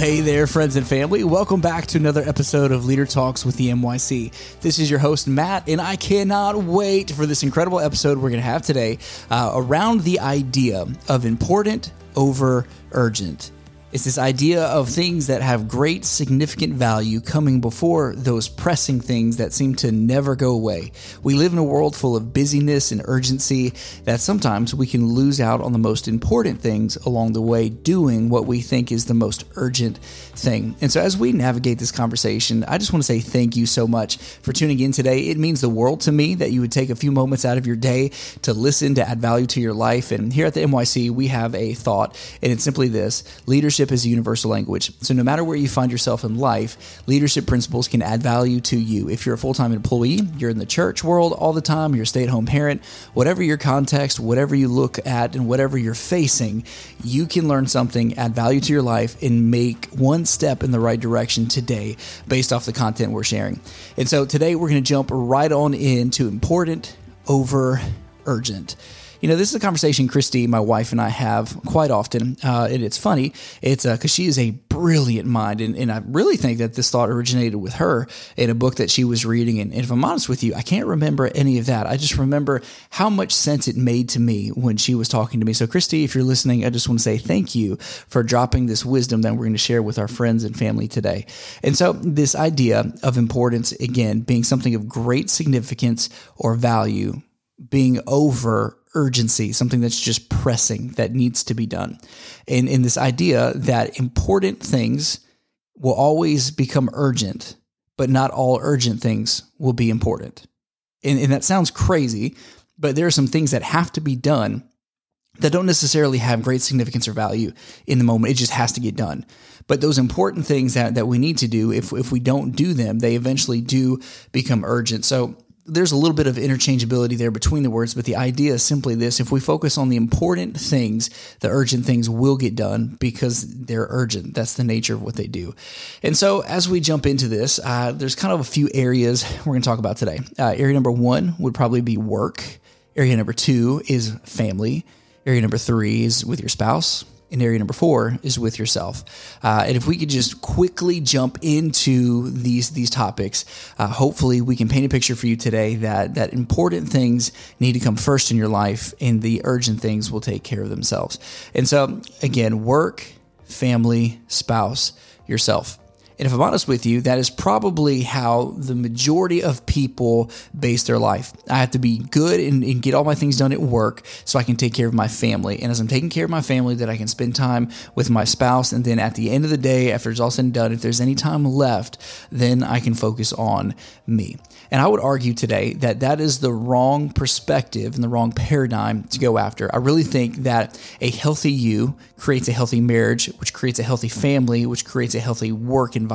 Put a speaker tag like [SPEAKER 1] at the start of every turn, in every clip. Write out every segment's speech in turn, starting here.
[SPEAKER 1] Hey there, friends and family. Welcome back to another episode of Leader Talks with the NYC. This is your host, Matt, and I cannot wait for this incredible episode we're going to have today uh, around the idea of important over urgent. It's this idea of things that have great significant value coming before those pressing things that seem to never go away. We live in a world full of busyness and urgency that sometimes we can lose out on the most important things along the way doing what we think is the most urgent thing. And so as we navigate this conversation, I just want to say thank you so much for tuning in today. It means the world to me that you would take a few moments out of your day to listen, to add value to your life. And here at the NYC, we have a thought, and it's simply this leadership leadership is a universal language. So no matter where you find yourself in life, leadership principles can add value to you. If you're a full time employee, you're in the church world all the time, you're a stay at home parent, whatever your context, whatever you look at, and whatever you're facing, you can learn something, add value to your life, and make one step in the right direction today based off the content we're sharing. And so today we're going to jump right on into important over urgent. You know, this is a conversation Christy, my wife, and I have quite often, uh, and it's funny. It's because uh, she is a brilliant mind, and, and I really think that this thought originated with her in a book that she was reading. And, and if I'm honest with you, I can't remember any of that. I just remember how much sense it made to me when she was talking to me. So, Christy, if you're listening, I just want to say thank you for dropping this wisdom that we're going to share with our friends and family today. And so, this idea of importance, again, being something of great significance or value, being over urgency, something that's just pressing that needs to be done. And in this idea that important things will always become urgent, but not all urgent things will be important. And, and that sounds crazy, but there are some things that have to be done that don't necessarily have great significance or value in the moment. It just has to get done. But those important things that, that we need to do, if, if we don't do them, they eventually do become urgent. So there's a little bit of interchangeability there between the words, but the idea is simply this. If we focus on the important things, the urgent things will get done because they're urgent. That's the nature of what they do. And so as we jump into this, uh, there's kind of a few areas we're going to talk about today. Uh, area number one would probably be work. Area number two is family. Area number three is with your spouse and area number four is with yourself. Uh, and if we could just quickly jump into these these topics, uh, hopefully we can paint a picture for you today that that important things need to come first in your life, and the urgent things will take care of themselves. And so, again, work, family, spouse, yourself. And if I'm honest with you, that is probably how the majority of people base their life. I have to be good and, and, get all my things done at work so I can take care of my family. And as I'm taking care of my family, that I can spend time with my spouse. And then at the end of the day, after it's all said and done, if there's any time left, then I can focus on me. And I would argue today that that is the wrong perspective and the wrong paradigm to go after. I really think that a healthy you creates a healthy marriage, which creates a healthy family, which creates a healthy work environment.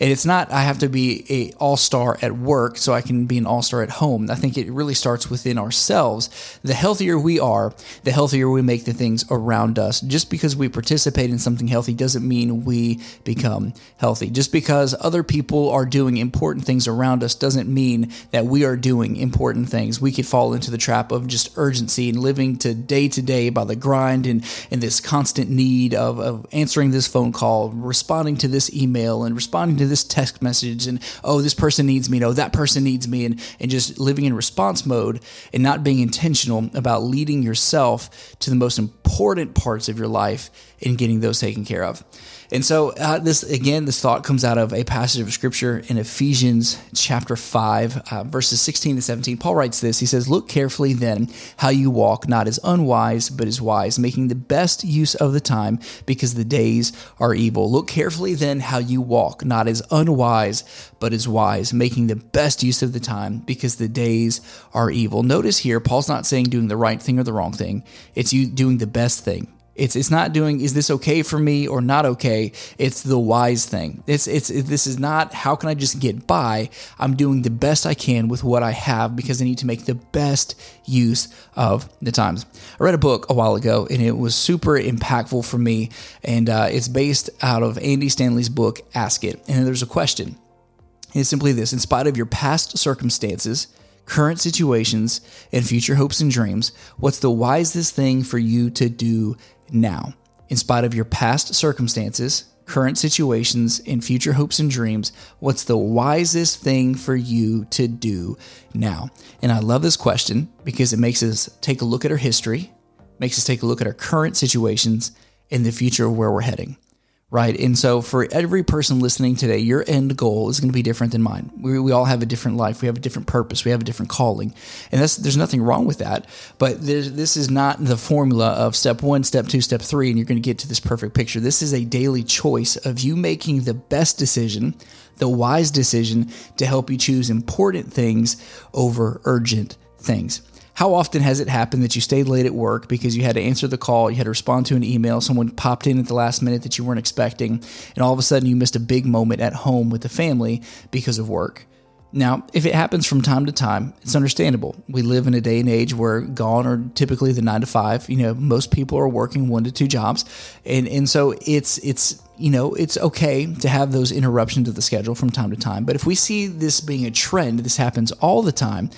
[SPEAKER 1] And it's not I have to be a all-star at work so I can be an all-star at home. I think it really starts within ourselves. The healthier we are, the healthier we make the things around us. Just because we participate in something healthy doesn't mean we become healthy. Just because other people are doing important things around us doesn't mean mean that we are doing important things. We could fall into the trap of just urgency and living to day to day by the grind and, and this constant need of, of answering this phone call, responding to this email, and responding to this text message. And oh, this person needs me. No, oh, that person needs me. And, and just living in response mode and not being intentional about leading yourself to the most important parts of your life and getting those taken care of. And so, uh, this again, this thought comes out of a passage of scripture in Ephesians chapter 5, uh, verses 16 to 17. Paul writes this He says, Look carefully then how you walk, not as unwise, but as wise, making the best use of the time, because the days are evil. Look carefully then how you walk, not as unwise, but as wise, making the best use of the time, because the days are evil. Notice here, Paul's not saying doing the right thing or the wrong thing, it's you doing the best thing it's it's not doing is this okay for me or not okay. It's the wise thing. It's it's it, this is not how can I just get by. I'm doing the best I can with what I have because I need to make the best use of the times. I read a book a while ago and it was super impactful for me, and uh, it's based out of Andy Stanley's book Ask It. And there's a question. It's simply this: In spite of your past circumstances current situations, and future hopes and dreams, what's the wisest thing for you to do now? In spite of your past circumstances, current situations, and future hopes and dreams, what's the wisest thing for you to do now? And I love this question because it makes us take a look at our history, makes us take a look at our current situations, and the future of where we're heading right? And so for every person listening today, your end goal is going to be different than mine. We, we all have a different life. We have a different purpose. We have a different calling. And that's, there's nothing wrong with that. But this is not the formula of step one, step two, step three, and you're going to get to this perfect picture. This is a daily choice of you making the best decision, the wise decision to help you choose important things over urgent things. How often has it happened that you stayed late at work because you had to answer the call, you had to respond to an email, someone popped in at the last minute that you weren't expecting, and all of a sudden you missed a big moment at home with the family because of work? Now, if it happens from time to time, it's understandable. We live in a day and age where gone are typically the nine to five. You know, most people are working one to two jobs, and and so it's it's you know it's okay to have those interruptions of the schedule from time to time. But if we see this being a trend, this happens all the time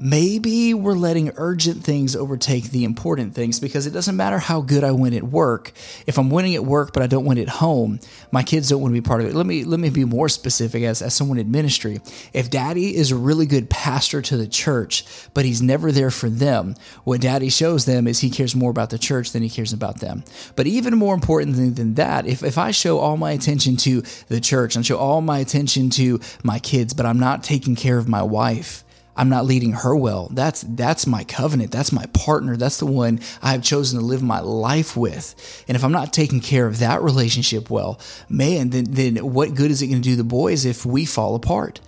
[SPEAKER 1] maybe we're letting urgent things overtake the important things because it doesn't matter how good I win at work. If I'm winning at work but I don't win at home, my kids don't want to be part of it. Let me let me be more specific as, as someone in ministry. If daddy is a really good pastor to the church, but he's never there for them, what daddy shows them is he cares more about the church than he cares about them. But even more important than, that, if, if I show all my attention to the church and show all my attention to my kids, but I'm not taking care of my wife, I'm not leading her well. That's that's my covenant. That's my partner. That's the one I have chosen to live my life with. And if I'm not taking care of that relationship well, man, then then what good is it going to do the boys if we fall apart?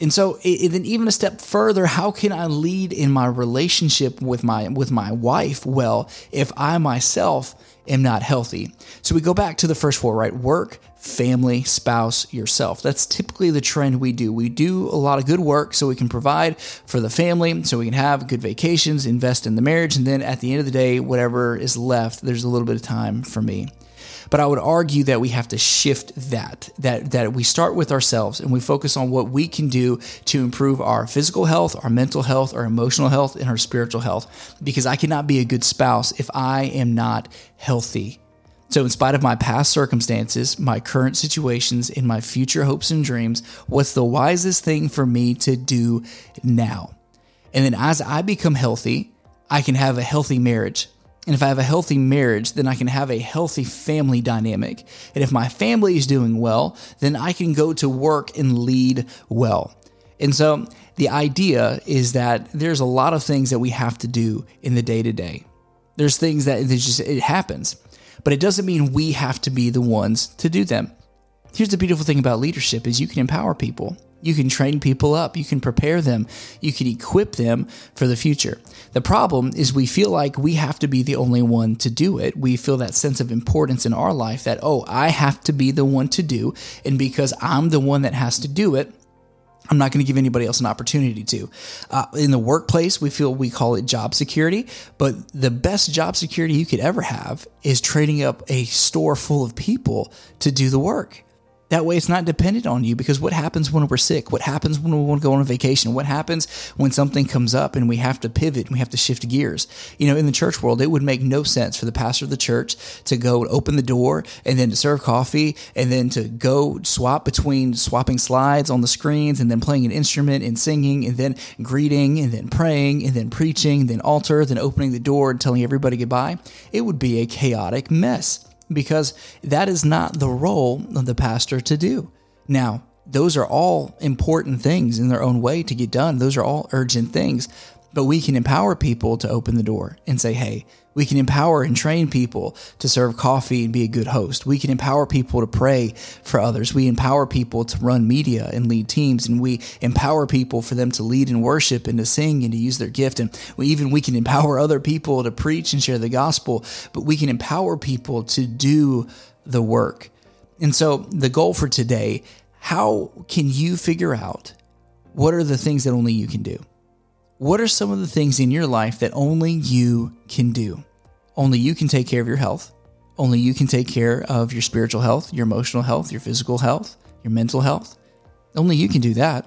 [SPEAKER 1] And so, then even a step further, how can I lead in my relationship with my with my wife well if I myself am not healthy? So we go back to the first four, right? Work, family, spouse, yourself. That's typically the trend we do. We do a lot of good work so we can provide for the family, so we can have good vacations, invest in the marriage, and then at the end of the day, whatever is left, there's a little bit of time for me. But I would argue that we have to shift that, that, that we start with ourselves and we focus on what we can do to improve our physical health, our mental health, our emotional health, and our spiritual health. Because I cannot be a good spouse if I am not healthy so, in spite of my past circumstances, my current situations, and my future hopes and dreams, what's the wisest thing for me to do now? And then, as I become healthy, I can have a healthy marriage. And if I have a healthy marriage, then I can have a healthy family dynamic. And if my family is doing well, then I can go to work and lead well. And so the idea is that there's a lot of things that we have to do in the day to day. There's things that it just it happens but it doesn't mean we have to be the ones to do them. Here's the beautiful thing about leadership is you can empower people. You can train people up, you can prepare them, you can equip them for the future. The problem is we feel like we have to be the only one to do it. We feel that sense of importance in our life that, oh, I have to be the one to do. And because I'm the one that has to do it, I'm not going to give anybody else an opportunity to. Uh, in the workplace, we feel we call it job security, but the best job security you could ever have is training up a store full of people to do the work. That way, it's not dependent on you because what happens when we're sick? What happens when we want to go on a vacation? What happens when something comes up and we have to pivot and we have to shift gears? You know, in the church world, it would make no sense for the pastor of the church to go and open the door and then to serve coffee and then to go swap between swapping slides on the screens and then playing an instrument and singing and then greeting and then praying and then preaching, and then altar, then opening the door and telling everybody goodbye. It would be a chaotic mess because that is not the role of the pastor to do. Now, those are all important things in their own way to get done. Those are all urgent things. But we can empower people to open the door and say, hey, we can empower and train people to serve coffee and be a good host. We can empower people to pray for others. We empower people to run media and lead teams. And we empower people for them to lead in worship and to sing and to use their gift. And we even we can empower other people to preach and share the gospel, but we can empower people to do the work. And so the goal for today, how can you figure out what are the things that only you can do? What are some of the things in your life that only you can do? Only you can take care of your health. Only you can take care of your spiritual health, your emotional health, your physical health, your mental health. Only you can do that.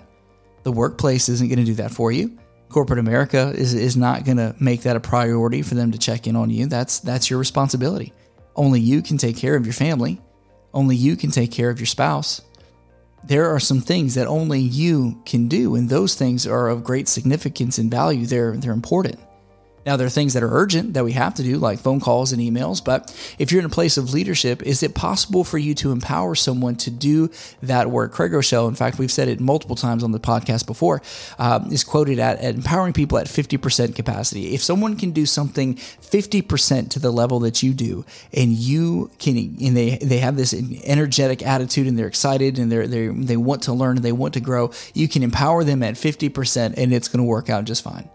[SPEAKER 1] The workplace isn't going to do that for you. Corporate America is, is not going to make that a priority for them to check in on you. That's that's your responsibility. Only you can take care of your family. Only you can take care of your spouse. There are some things that only you can do, and those things are of great significance and value. They're, they're important. Now, there are things that are urgent that we have to do, like phone calls and emails. But if you're in a place of leadership, is it possible for you to empower someone to do that work? Craig Groeschel, in fact, we've said it multiple times on the podcast before, uh, is quoted at, at empowering people at 50% capacity. If someone can do something 50% to the level that you do, and you can, and they, they have this energetic attitude and they're excited and they're, they they want to learn and they want to grow, you can empower them at 50% and it's going to work out just fine.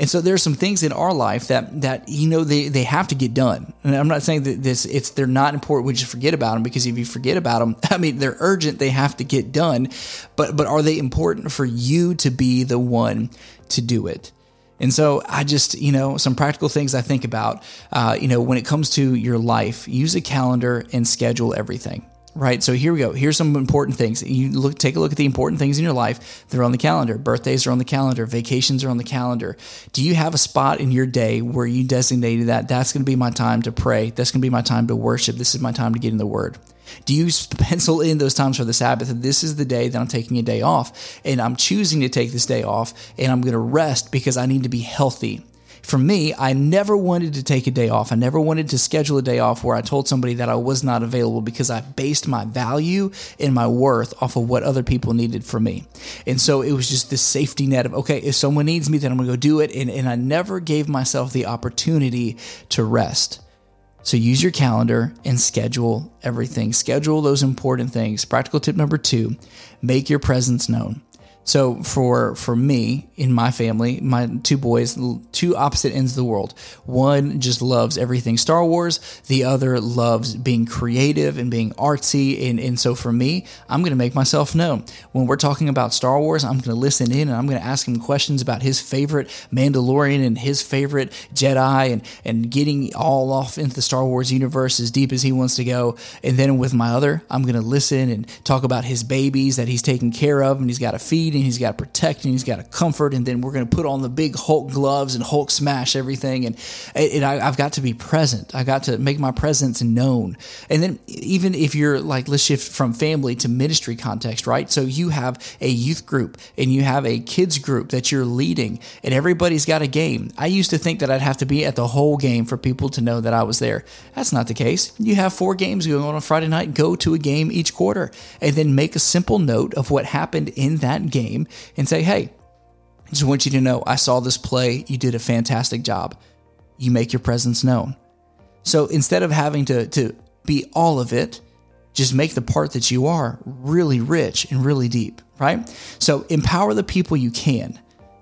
[SPEAKER 1] And so there's some things in our life that that you know they, they have to get done. And I'm not saying that this it's they're not important. We just forget about them because if you forget about them, I mean they're urgent. They have to get done. But but are they important for you to be the one to do it? And so I just, you know, some practical things I think about, uh, you know, when it comes to your life, use a calendar and schedule everything right? So here we go. Here's some important things. You look, take a look at the important things in your life. They're on the calendar. Birthdays are on the calendar. Vacations are on the calendar. Do you have a spot in your day where you designated that? That's going to be my time to pray. That's going to be my time to worship. This is my time to get in the Word. Do you pencil in those times for the Sabbath? This is the day that I'm taking a day off, and I'm choosing to take this day off, and I'm going to rest because I need to be healthy for me, I never wanted to take a day off. I never wanted to schedule a day off where I told somebody that I was not available because I based my value and my worth off of what other people needed from me. And so it was just this safety net of, okay, if someone needs me, then I'm going to go do it. And, and I never gave myself the opportunity to rest. So use your calendar and schedule everything. Schedule those important things. Practical tip number two make your presence known. So for for me in my family, my two boys, two opposite ends of the world. One just loves everything Star Wars. The other loves being creative and being artsy. And, and so for me, I'm going to make myself known. When we're talking about Star Wars, I'm going to listen in and I'm going to ask him questions about his favorite Mandalorian and his favorite Jedi and, and getting all off into the Star Wars universe as deep as he wants to go. And then with my other, I'm going to listen and talk about his babies that he's taking care of and he's got to feed and he's got to protect and he's got to comfort. And then we're going to put on the big Hulk gloves and Hulk smash everything. And, and I, I've got to be present. I got to make my presence known. And then even if you're like, let's shift from family to ministry context, right? So you have a youth group and you have a kids group that you're leading and everybody's got a game. I used to think that I'd have to be at the whole game for people to know that I was there. That's not the case. You have four games going on on Friday night, go to a game each quarter and then make a simple note of what happened in that game game and say, hey, I just want you to know I saw this play. You did a fantastic job. You make your presence known. So instead of having to, to be all of it, just make the part that you are really rich and really deep, right? So empower the people you can.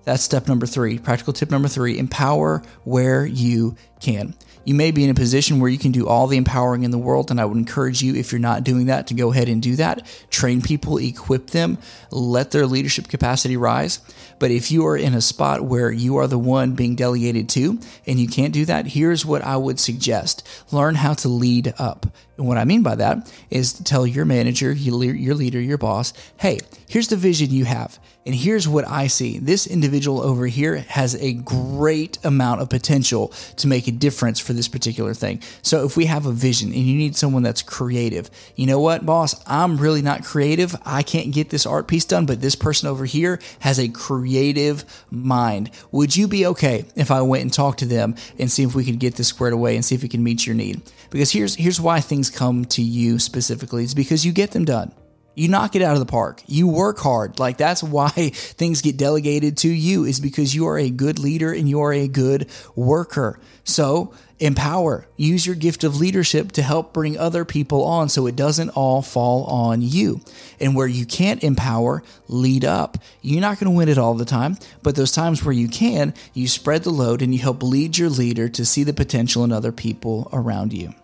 [SPEAKER 1] That's step number three. Practical tip number three empower where you can. You may be in a position where you can do all the empowering in the world, and I would encourage you, if you're not doing that, to go ahead and do that. Train people, equip them, let their leadership capacity rise. But if you are in a spot where you are the one being delegated to and you can't do that, here's what I would suggest learn how to lead up. And what I mean by that is to tell your manager, your leader, your boss, hey, here's the vision you have. And here's what I see. This individual over here has a great amount of potential to make a difference for this particular thing. So if we have a vision and you need someone that's creative, you know what, boss? I'm really not creative. I can't get this art piece done, but this person over here has a creative mind. Would you be okay if I went and talked to them and see if we could get this squared away and see if it can meet your need? Because here's here's why things come to you specifically. It's because you get them done. You knock it out of the park. You work hard. Like that's why things get delegated to you is because you are a good leader and you are a good worker. So empower, use your gift of leadership to help bring other people on so it doesn't all fall on you. And where you can't empower, lead up. You're not going to win it all the time, but those times where you can, you spread the load and you help lead your leader to see the potential in other people around you.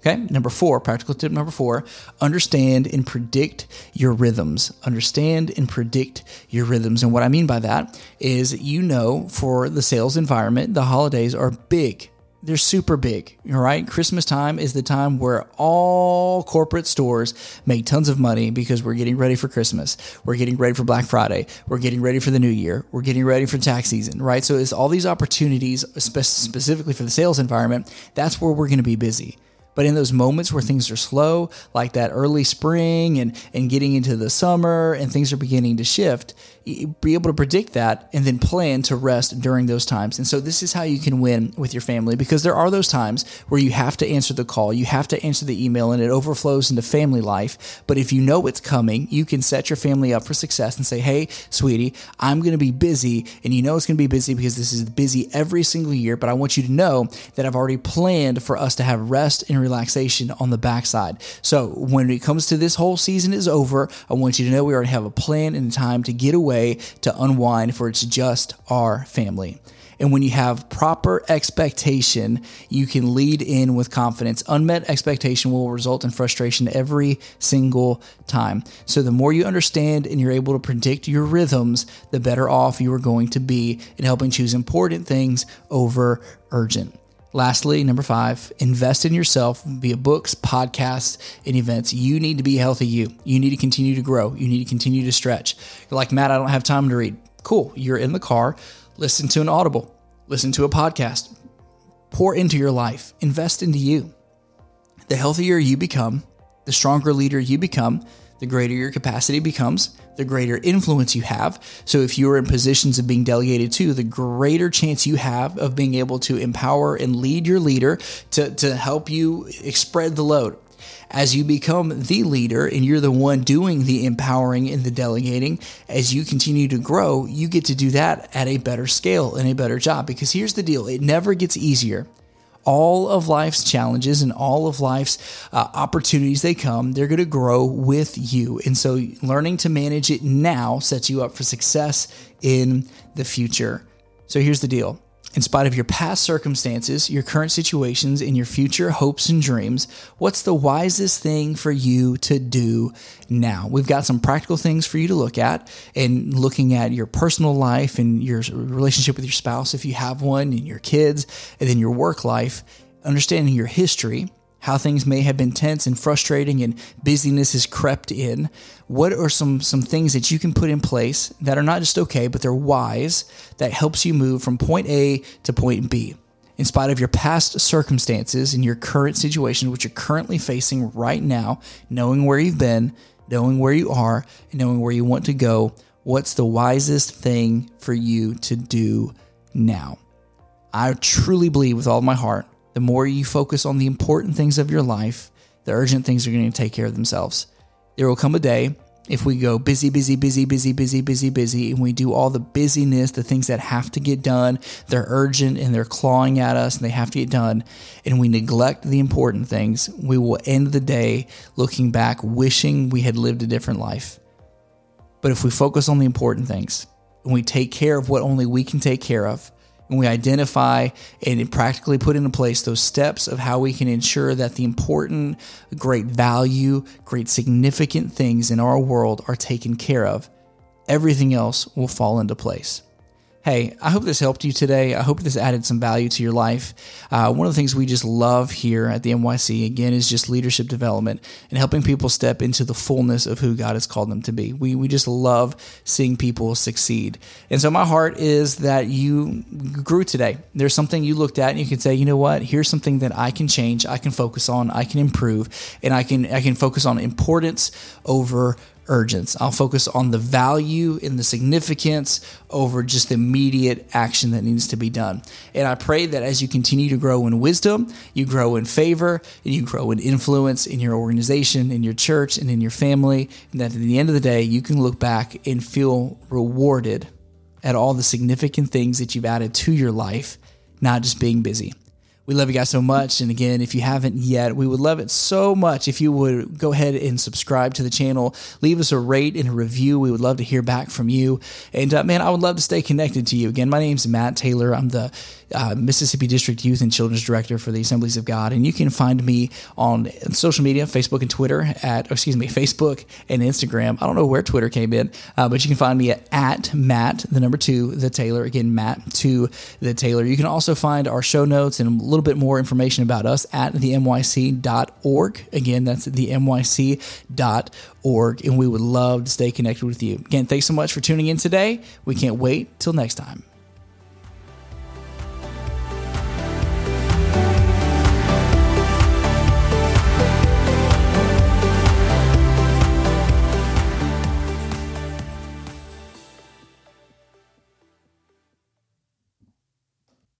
[SPEAKER 1] Okay, number four, practical tip number four understand and predict your rhythms. Understand and predict your rhythms. And what I mean by that is, you know, for the sales environment, the holidays are big. They're super big, all right? Christmas time is the time where all corporate stores make tons of money because we're getting ready for Christmas. We're getting ready for Black Friday. We're getting ready for the new year. We're getting ready for tax season, right? So it's all these opportunities, specifically for the sales environment. That's where we're going to be busy. But in those moments where things are slow, like that early spring and, and getting into the summer and things are beginning to shift, be able to predict that and then plan to rest during those times. And so this is how you can win with your family because there are those times where you have to answer the call, you have to answer the email and it overflows into family life. But if you know it's coming, you can set your family up for success and say, "Hey, sweetie, I'm going to be busy and you know it's going to be busy because this is busy every single year, but I want you to know that I've already planned for us to have rest and relaxation on the backside. So when it comes to this whole season is over, I want you to know we already have a plan and time to get away to unwind, for it's just our family. And when you have proper expectation, you can lead in with confidence. Unmet expectation will result in frustration every single time. So, the more you understand and you're able to predict your rhythms, the better off you are going to be in helping choose important things over urgent. Lastly, number five, invest in yourself via books, podcasts, and events. You need to be healthy. You. You need to continue to grow. You need to continue to stretch. You're like, Matt, I don't have time to read. Cool. You're in the car. Listen to an audible. Listen to a podcast. Pour into your life. Invest into you. The healthier you become, the stronger leader you become, the greater your capacity becomes, the greater influence you have. So if you're in positions of being delegated to, the greater chance you have of being able to empower and lead your leader to, to help you spread the load. As you become the leader and you're the one doing the empowering and the delegating, as you continue to grow, you get to do that at a better scale and a better job. Because here's the deal it never gets easier all of life's challenges and all of life's uh, opportunities they come they're going to grow with you. And so learning to manage it now sets you up for success in the future. So here's the deal in spite of your past circumstances, your current situations, and your future hopes and dreams, what's the wisest thing for you to do now? We've got some practical things for you to look at and looking at your personal life and your relationship with your spouse, if you have one, and your kids, and then your work life, understanding your history how things may have been tense and frustrating and busyness has crept in. What are some some things that you can put in place that are not just okay, but they're wise that helps you move from point A to point B? In spite of your past circumstances and your current situation, which you're currently facing right now, knowing where you've been, knowing where you are, and knowing where you want to go, what's the wisest thing for you to do now? I truly believe with all my heart the more you focus on the important things of your life, the urgent things are going to take care of themselves. There will come a day if we go busy, busy, busy, busy, busy, busy, busy, and we do all the busyness, the things that have to get done, they're urgent and they're clawing at us and they have to get done, and we neglect the important things, we will end the day looking back, wishing we had lived a different life. But if we focus on the important things and we take care of what only we can take care of, and we identify and practically put into place those steps of how we can ensure that the important, great value, great significant things in our world are taken care of, everything else will fall into place. Hey, I hope this helped you today. I hope this added some value to your life. Uh, one of the things we just love here at the NYC, again, is just leadership development and helping people step into the fullness of who God has called them to be. We, we just love seeing people succeed. And so my heart is that you grew today. There's something you looked at and you can say, you know what? Here's something that I can change, I can focus on, I can improve, and I can I can focus on importance over urgence. I'll focus on the value and the significance over just the immediate action that needs to be done. And I pray that as you continue to grow in wisdom, you grow in favor, and you grow in influence in your organization, in your church, and in your family, and that at the end of the day, you can look back and feel rewarded at all the significant things that you've added to your life, not just being busy. We love you guys so much. And again, if you haven't yet, we would love it so much if you would go ahead and subscribe to the channel, leave us a rate and a review. We would love to hear back from you. And uh, man, I would love to stay connected to you. Again, my name's Matt Taylor. I'm the uh, Mississippi District Youth and Children's Director for the Assemblies of God. And you can find me on social media, Facebook and Twitter at, excuse me, Facebook and Instagram. I don't know where Twitter came in, uh, but you can find me at, at Matt, the number two, the Taylor. Again, Matt to the Taylor. You can also find our show notes and a little bit more information about us at the NYC.org. Again, that's the NYC.org. And we would love to stay connected with you. Again, thanks so much for tuning in today. We can't wait till next time.